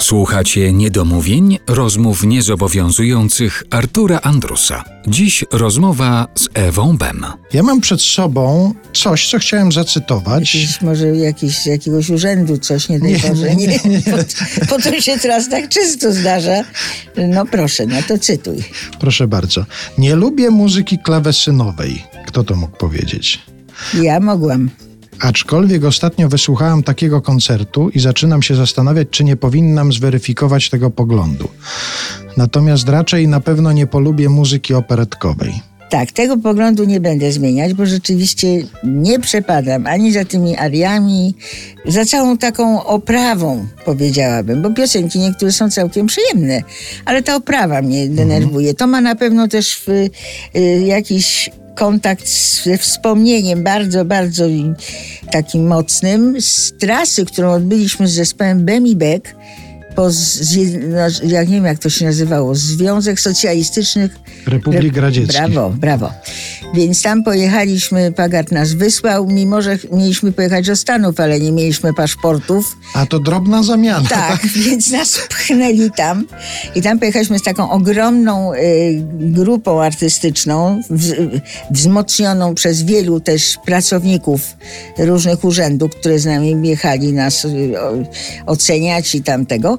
Słuchacie niedomówień, rozmów niezobowiązujących Artura Andrusa. Dziś rozmowa z Ewą Bem. Ja mam przed sobą coś, co chciałem zacytować. Jakiś, może jakiś, z jakiegoś urzędu coś, nie daj Nie, Boże. nie, nie, nie. Bo, bo to się teraz tak często zdarza. No proszę, no to cytuj. Proszę bardzo. Nie lubię muzyki klawesynowej. Kto to mógł powiedzieć? Ja mogłam. Aczkolwiek ostatnio wysłuchałam takiego koncertu i zaczynam się zastanawiać, czy nie powinnam zweryfikować tego poglądu. Natomiast raczej na pewno nie polubię muzyki operetkowej. Tak, tego poglądu nie będę zmieniać, bo rzeczywiście nie przepadam ani za tymi ariami, za całą taką oprawą, powiedziałabym, bo piosenki niektóre są całkiem przyjemne, ale ta oprawa mnie denerwuje. To ma na pewno też y, y, jakiś kontakt ze wspomnieniem bardzo, bardzo takim mocnym z trasy, którą odbyliśmy z zespołem Bemi Beck, po jak nie wiem jak to się nazywało, Związek Socjalistycznych Republik Re- Radzieckich. Brawo, brawo. Więc tam pojechaliśmy, Pagart nas wysłał, mimo że mieliśmy pojechać do Stanów, ale nie mieliśmy paszportów. A to drobna zamiana. Tak, więc nas pchnęli tam. I tam pojechaliśmy z taką ogromną y, grupą artystyczną, w, wzmocnioną przez wielu też pracowników różnych urzędów, które z nami jechali nas y, oceniać i tamtego.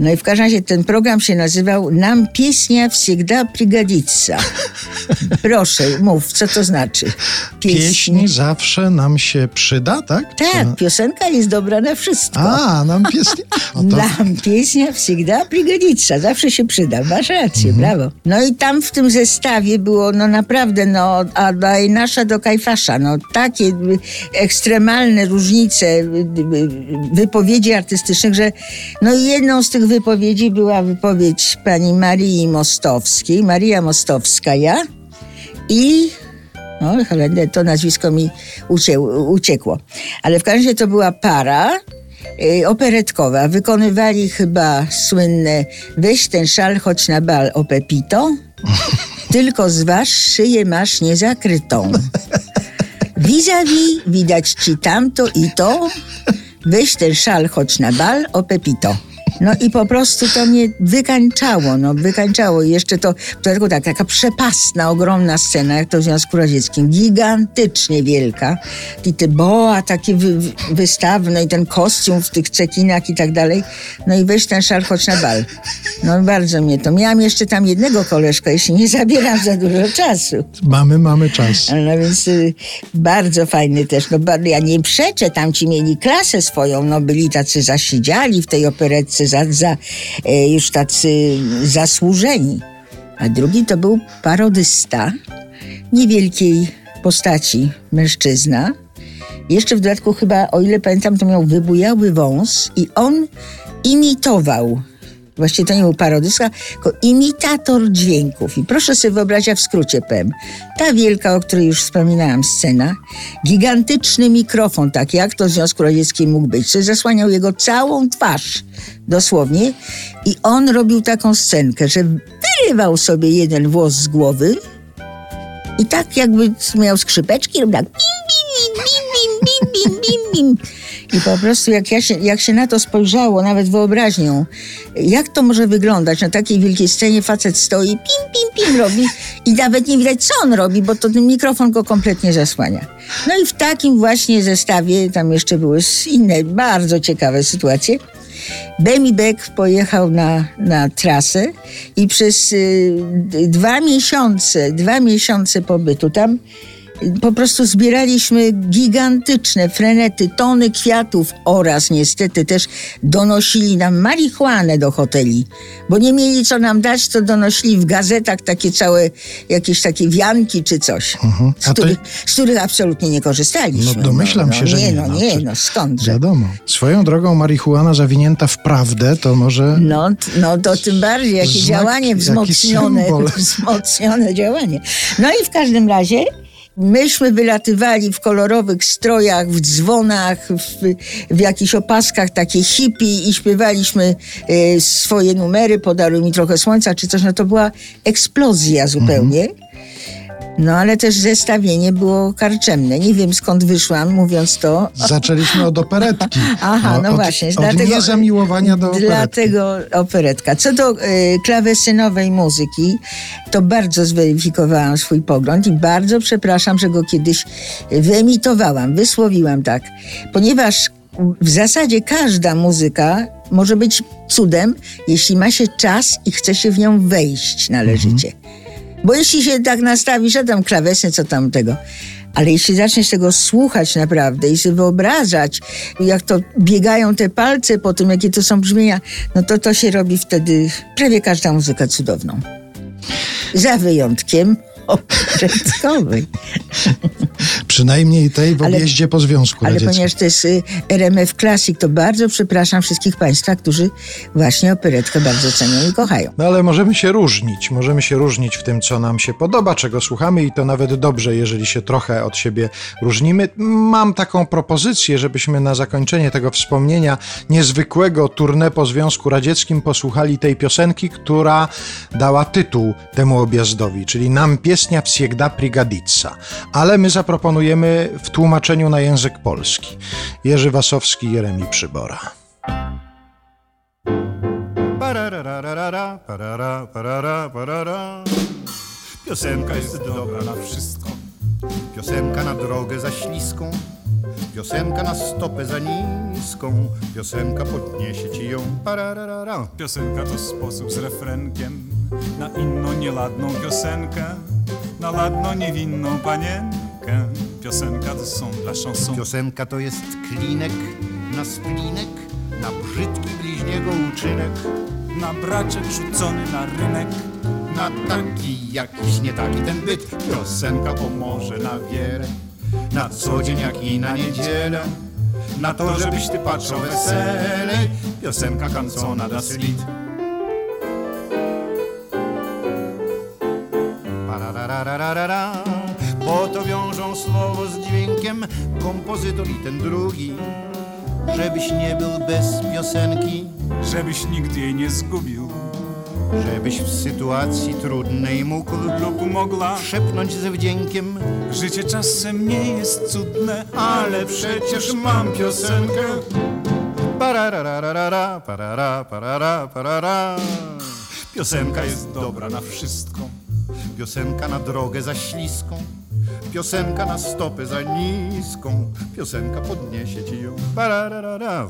No i w każdym razie ten program się nazywał Nam pieśnia wsiegda prigadica. Proszę, mów, co to znaczy? Pieśń... Zawsze nam się przyda, tak? Tak, piosenka jest dobra na wszystko. A, nam pieśnia. To... Nam pieśnia wsiegda prigadica, zawsze się przyda, masz rację, mhm. brawo. No i tam w tym zestawie było, no naprawdę, no, a daj nasza do Kajfasza, no takie ekstremalne różnice y, y, y, wypowiedzi artystycznych, że no jedną z tych wypowiedzi była wypowiedź pani Marii Mostowskiej, Maria Mostowska, ja i no, Holender, to nazwisko mi ucie, uciekło. Ale w każdym razie to była para y, operetkowa. Wykonywali chyba słynne Weź ten szal, chodź na bal o Pepito. Tylko zważ, szyję masz niezakrytą. Vis-a-vis, widać ci tamto i to. Weź ten szal, chodź na bal o Pepito. No i po prostu to mnie wykańczało, no wykańczało. I jeszcze to, to tylko tak, taka przepastna, ogromna scena, jak to w Związku Radzieckim. Gigantycznie wielka. I te boa takie wy, wy- wystawne i ten kostium w tych cekinach i tak dalej. No i weź ten szal, chodź na bal. No bardzo mnie to. Miałam jeszcze tam jednego koleżka, jeśli nie zabieram za dużo czasu. mamy, mamy czas. No więc y, bardzo fajny też. No, ja nie przeczę, tam ci mieli klasę swoją, no byli tacy zasiedziali w tej operetce, za, za, e, już tacy zasłużeni. A drugi to był parodysta niewielkiej postaci, mężczyzna. Jeszcze w dodatku chyba, o ile pamiętam, to miał wybujały wąs i on imitował Właściwie to nie był parodysta, tylko imitator dźwięków. I proszę sobie wyobrazić, w skrócie powiem. Ta wielka, o której już wspominałam, scena, gigantyczny mikrofon, tak jak to w Związku Radzieckim mógł być, że zasłaniał jego całą twarz, dosłownie. I on robił taką scenkę, że wyrywał sobie jeden włos z głowy i tak jakby miał skrzypeczki, robił tak bim, bim, bim, bim, bim, bim, bim, bim. I po prostu jak, ja się, jak się na to spojrzało, nawet wyobraźnią, jak to może wyglądać na takiej wielkiej scenie, facet stoi, pim, pim, pim robi i nawet nie widać, co on robi, bo to ten mikrofon go kompletnie zasłania. No i w takim właśnie zestawie, tam jeszcze były inne bardzo ciekawe sytuacje, Bemi Beck pojechał na, na trasę i przez y, dwa miesiące, dwa miesiące pobytu tam po prostu zbieraliśmy gigantyczne frenety, tony kwiatów oraz niestety też donosili nam marihuanę do hoteli, bo nie mieli co nam dać, to donosili w gazetach takie całe jakieś takie wianki czy coś, Mhm. z, A to- których, z których absolutnie nie korzystaliśmy. No domyślam no, się, no, że nie. nie, No no, nie, czy- no skądże. Wiadomo. Swoją drogą marihuana zawinięta w prawdę, to może... No, no to tym bardziej, jakie Znak, działanie wzmocnione, wzmocnione działanie. No i w każdym razie myśmy wylatywali w kolorowych strojach, w dzwonach, w, w jakichś opaskach takie hippie i śpiewaliśmy e, swoje numery, podaruj mi trochę słońca czy coś, no to była eksplozja zupełnie. No ale też zestawienie było karczemne. Nie wiem skąd wyszłam mówiąc to. Zaczęliśmy od operetki. Aha, no, od, właśnie. Od dlatego, niezamiłowania do operetki. Dlatego operetka. Co do y, klawesynowej muzyki, to bardzo zweryfikowałam swój pogląd i bardzo przepraszam, że go kiedyś wyemitowałam, wysłowiłam tak. Ponieważ w zasadzie każda muzyka może być cudem, jeśli ma się czas i chce się w nią wejść należycie. Bo jeśli się tak nastawisz, a tam klawesy, co tam tego. Ale jeśli zaczniesz tego słuchać naprawdę i sobie wyobrażać, jak to biegają te palce po tym, jakie to są brzmienia, no to to się robi wtedy prawie każda muzyka cudowną. Za wyjątkiem operetkowej. Przynajmniej tej w Ale- objeździe po Związku Ale Radzieckim. ponieważ to jest y, RMF Classic, to bardzo przepraszam wszystkich Państwa, którzy właśnie operetkę bardzo cenią i kochają. No ale możemy się różnić. Możemy się różnić w tym, co nam się podoba, czego słuchamy i to nawet dobrze, jeżeli się trochę od siebie różnimy. Mam taką propozycję, żebyśmy na zakończenie tego wspomnienia niezwykłego tournée po Związku Radzieckim posłuchali tej piosenki, która dała tytuł temu objazdowi, czyli Nam piesnia wsiegda prigadica. Ale my zaproponujemy w tłumaczeniu na język polski. Jerzy Wasowski, Jeremi Przybora. Piosenka jest dobra na wszystko. Piosenka na drogę za śliską. Piosenka na stopę za niską. Piosenka podniesie ci ją. Parararara. Piosenka to sposób z refrenkiem na inną nieladną piosenkę, na ladną niewinną panienkę. Piosenka to są dla chanson. Piosenka to jest klinek na splinek, na brzydki bliźniego uczynek. Na braczek rzucony na rynek, Na taki jakiś nie taki ten byt. Piosenka pomoże na wiele. Na co dzień jak i na niedzielę. Na to, żebyś ty patrzał weselej. Piosenka kancona das Lied. Pararararara, bo to wiążą słowo z dźwiękiem kompozytor i ten drugi. Żebyś nie był bez piosenki, żebyś nigdy jej nie zgubił żebyś w sytuacji trudnej mógł lub mogła. szepnąć ze wdziękiem, Życie czasem nie jest cudne, ale przecież mam piosenkę. Pararararara, parara, parara, parara. Piosenka jest dobra na wszystko. Piosenka na drogę za śliską. Piosenka na stopę za niską. Piosenka podniesie ci ją.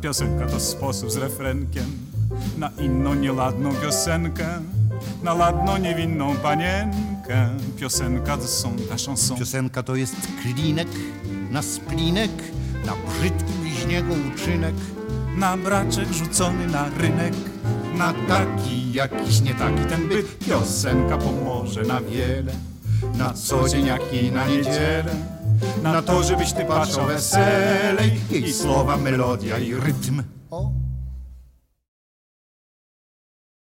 Piosenka to sposób z refrenkiem na inną nieladną piosenkę, na ladną niewinną panienkę. Piosenka to są dla chanson. Piosenka to jest klinek na splinek, na brzydki bliźniego uczynek. Na braczek rzucony na rynek, Na taki jakiś nie taki. Ten byt Piosenka pomoże na wiele. Na co dzień jak i na niedzielę. Na to, żebyś ty patrzał weselej Jej słowa, melodia i rytm